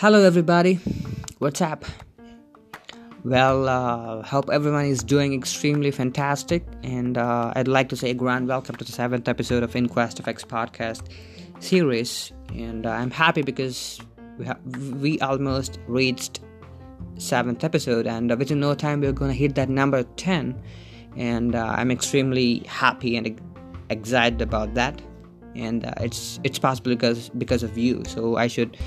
Hello, everybody. What's up? Well, uh, hope everyone is doing extremely fantastic, and uh, I'd like to say a grand welcome to the seventh episode of Inquest of X podcast series. And uh, I'm happy because we we almost reached seventh episode, and within no time we're gonna hit that number ten. And uh, I'm extremely happy and excited about that. And uh, it's it's possible because because of you. So I should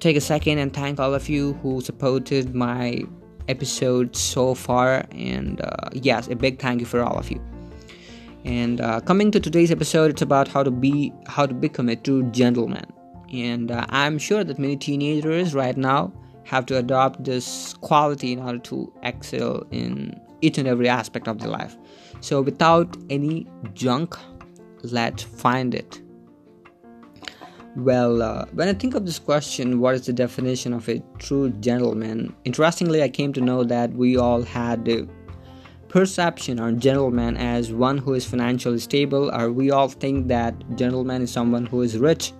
take a second and thank all of you who supported my episode so far. And uh, yes a big thank you for all of you. And uh, coming to today's episode it's about how to be how to become a true gentleman. And uh, i'm sure that many teenagers right now have to adopt this quality in order to excel in each and every aspect of their life. So without any junk let's find it well, uh, when I think of this question, what is the definition of a true gentleman? Interestingly, I came to know that we all had a perception on gentleman as one who is financially stable, or we all think that gentleman is someone who is rich,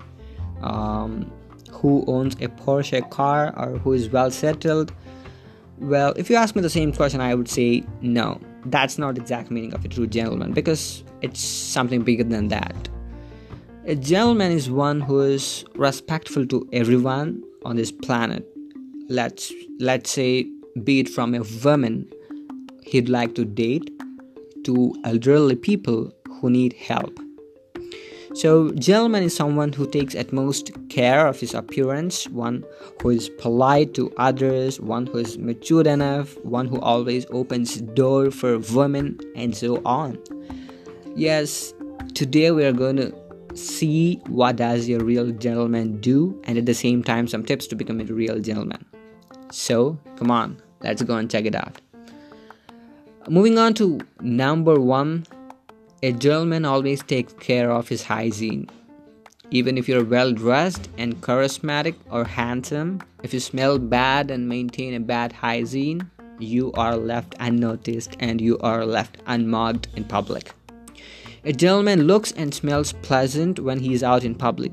um, who owns a Porsche car, or who is well settled. Well, if you ask me the same question, I would say no. That's not the exact meaning of a true gentleman because it's something bigger than that a gentleman is one who is respectful to everyone on this planet. Let's let's say be it from a woman he'd like to date to elderly people who need help. So, gentleman is someone who takes utmost care of his appearance, one who is polite to others, one who is mature enough, one who always opens door for women, and so on. Yes, today we are going to see what does your real gentleman do and at the same time some tips to become a real gentleman. So come on let's go and check it out. Moving on to number one a gentleman always takes care of his hygiene. Even if you're well dressed and charismatic or handsome if you smell bad and maintain a bad hygiene you are left unnoticed and you are left unmarked in public a gentleman looks and smells pleasant when he is out in public.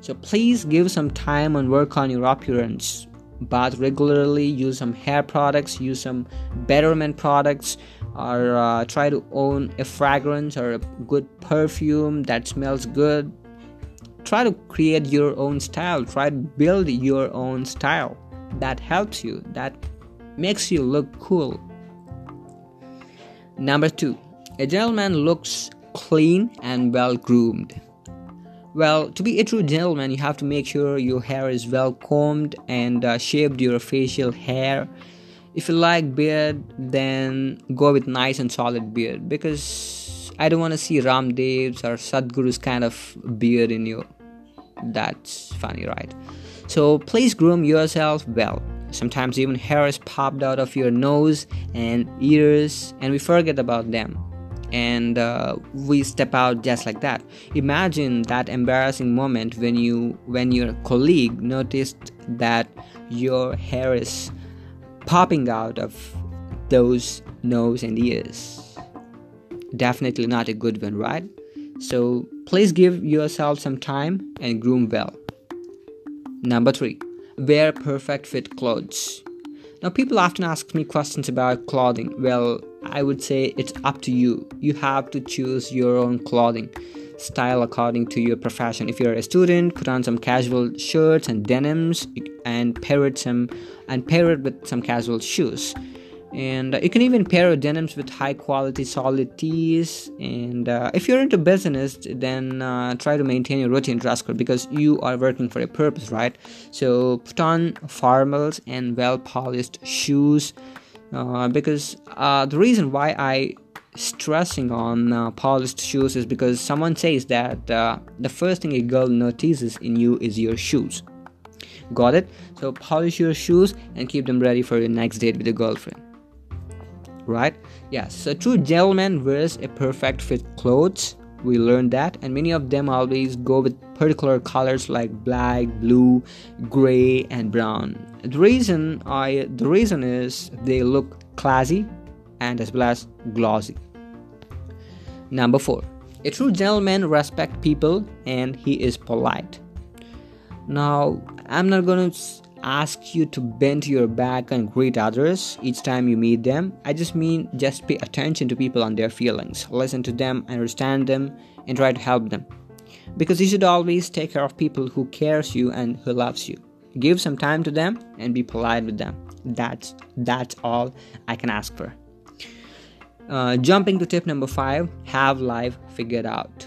So please give some time and work on your appearance. Bath regularly, use some hair products, use some betterment products, or uh, try to own a fragrance or a good perfume that smells good. Try to create your own style, try to build your own style that helps you, that makes you look cool. Number two, a gentleman looks clean and well groomed. Well, to be a true gentleman, you have to make sure your hair is well combed and uh, shaved your facial hair. If you like beard, then go with nice and solid beard because I don't want to see Ramdev's or Sadhguru's kind of beard in you. That's funny, right? So please groom yourself well. Sometimes even hair is popped out of your nose and ears, and we forget about them and uh, we step out just like that. Imagine that embarrassing moment when you when your colleague noticed that your hair is popping out of those nose and ears. Definitely not a good one right? So please give yourself some time and groom well. Number 3 wear perfect fit clothes. Now, people often ask me questions about clothing. Well, I would say it's up to you. You have to choose your own clothing style according to your profession. If you're a student, put on some casual shirts and denims and pair it some and pair it with some casual shoes and you can even pair your denims with high quality solid tees and uh, if you're into business then uh, try to maintain your routine dress code because you are working for a purpose right so put on formals and well polished shoes uh, because uh, the reason why i stressing on uh, polished shoes is because someone says that the first thing a girl notices in you is your shoes. Got it? So polish your shoes and keep them ready for your next date with your girlfriend. Right? Yes a true gentleman wears a perfect fit clothes we learned that and many of them always go with particular colors like black blue gray and brown. The reason i the reason is they look classy and as well as glossy. Number four a true gentleman respects people and he is polite. Now i'm not gonna ask you to bend your back and greet others each time you meet them. I just mean just pay attention to people and their feelings. Listen to them, understand them, and try to help them. Because you should always take care of people who cares you and who loves you. Give some time to them and be polite with them. That's that's all I can ask for. Uh, jumping to tip number five: have life figured out.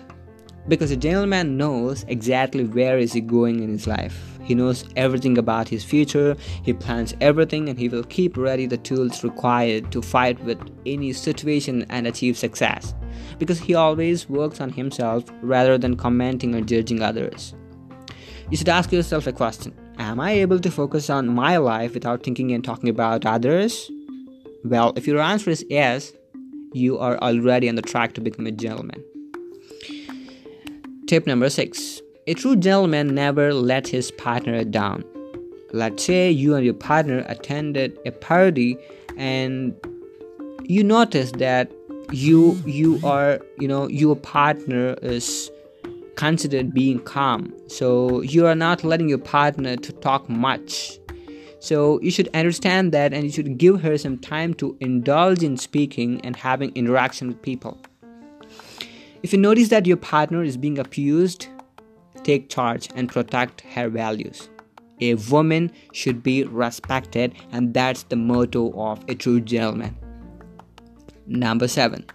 Because a gentleman knows exactly where is he going in his life. He knows everything about his future, he plans everything and he will keep ready the tools required to fight with any situation and achieve success. Because he always works on himself rather than commenting or judging others. You should ask yourself a question Am I able to focus on my life without thinking and talking about others? Well, if your answer is yes, you are already on the track to become a gentleman. Tip number six. A true gentleman never lets his partner down. Let's say you and your partner attended a party and you notice that you you are you know your partner is considered being calm. So you are not letting your partner to talk much. So you should understand that and you should give her some time to indulge in speaking and having interaction with people if you notice that your partner is being abused take charge and protect her values. A woman should be respected and that's the motto of a true gentleman. Number 7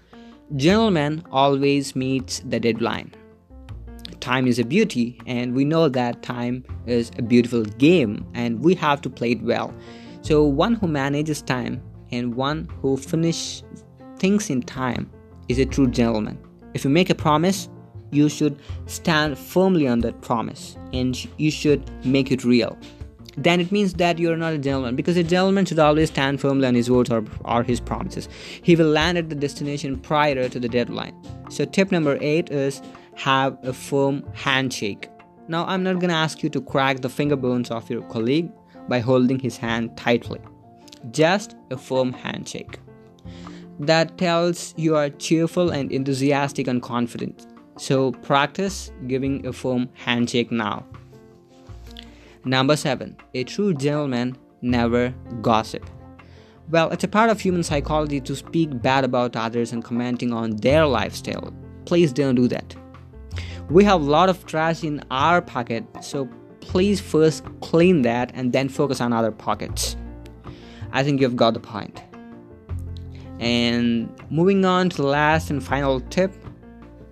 gentleman always meets the deadline. Time is a beauty and we know that time is a beautiful game and we have to play it well. So one who manages time and one who finishes things in time is a true gentleman if you make a promise you should stand firmly on that promise and you should make it real then it means that you're not a gentleman because a gentleman should always stand firmly on his words or, or his promises he will land at the destination prior to the deadline so tip number eight is have a firm handshake. Now, I'm not gonna ask you to crack the finger bones of your colleague by holding his hand tightly. Just a firm handshake. That tells you are cheerful and enthusiastic and confident. So, practice giving a firm handshake now. Number seven, a true gentleman never gossip. Well, it's a part of human psychology to speak bad about others and commenting on their lifestyle. Please don't do that we have a lot of trash in our pocket so please first clean that and then focus on other pockets i think you've got the point and moving on to the last and final tip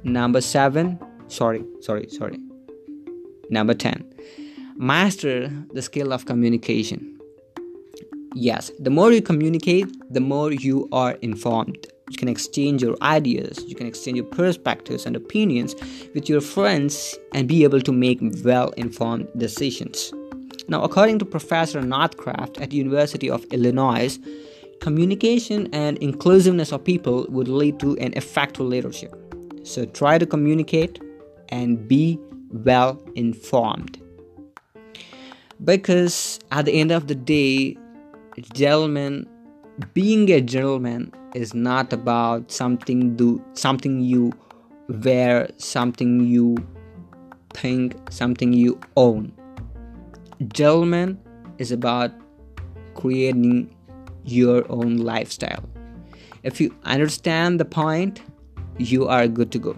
number 7 sorry sorry sorry. Number 10 master the skill of communication. Yes the more you communicate the more you are informed. You can exchange your ideas, you can exchange your perspectives and opinions with your friends and be able to make well informed decisions. Now, according to Professor Northcraft at the University of Illinois, communication and inclusiveness of people would lead to an effective leadership. So try to communicate and be well informed. Because at the end of the day, gentlemen, being a gentleman is not about something do something you wear something you think something you own gentleman is about creating your own lifestyle. If you understand the point you are good to go.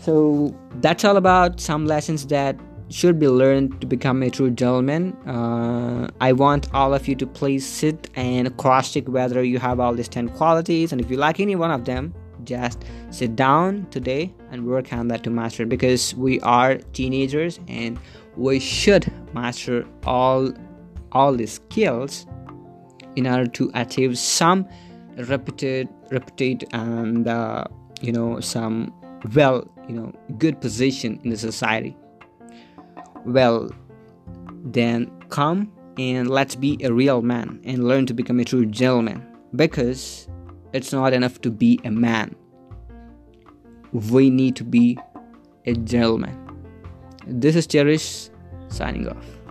So that's all about some lessons that should be learned to become a true gentleman. Uh, I want all of you to please sit and cross check whether you have all these 10 qualities, and if you like any one of them, just sit down today and work on that to master because we are teenagers and we should master all all these skills in order to achieve some reputed reputed and uh, you know some well you know good position in the society well, then come and let's be a real man and learn to become a true gentleman because it's not enough to be a man. We need to be a gentleman. This is Cherish signing off.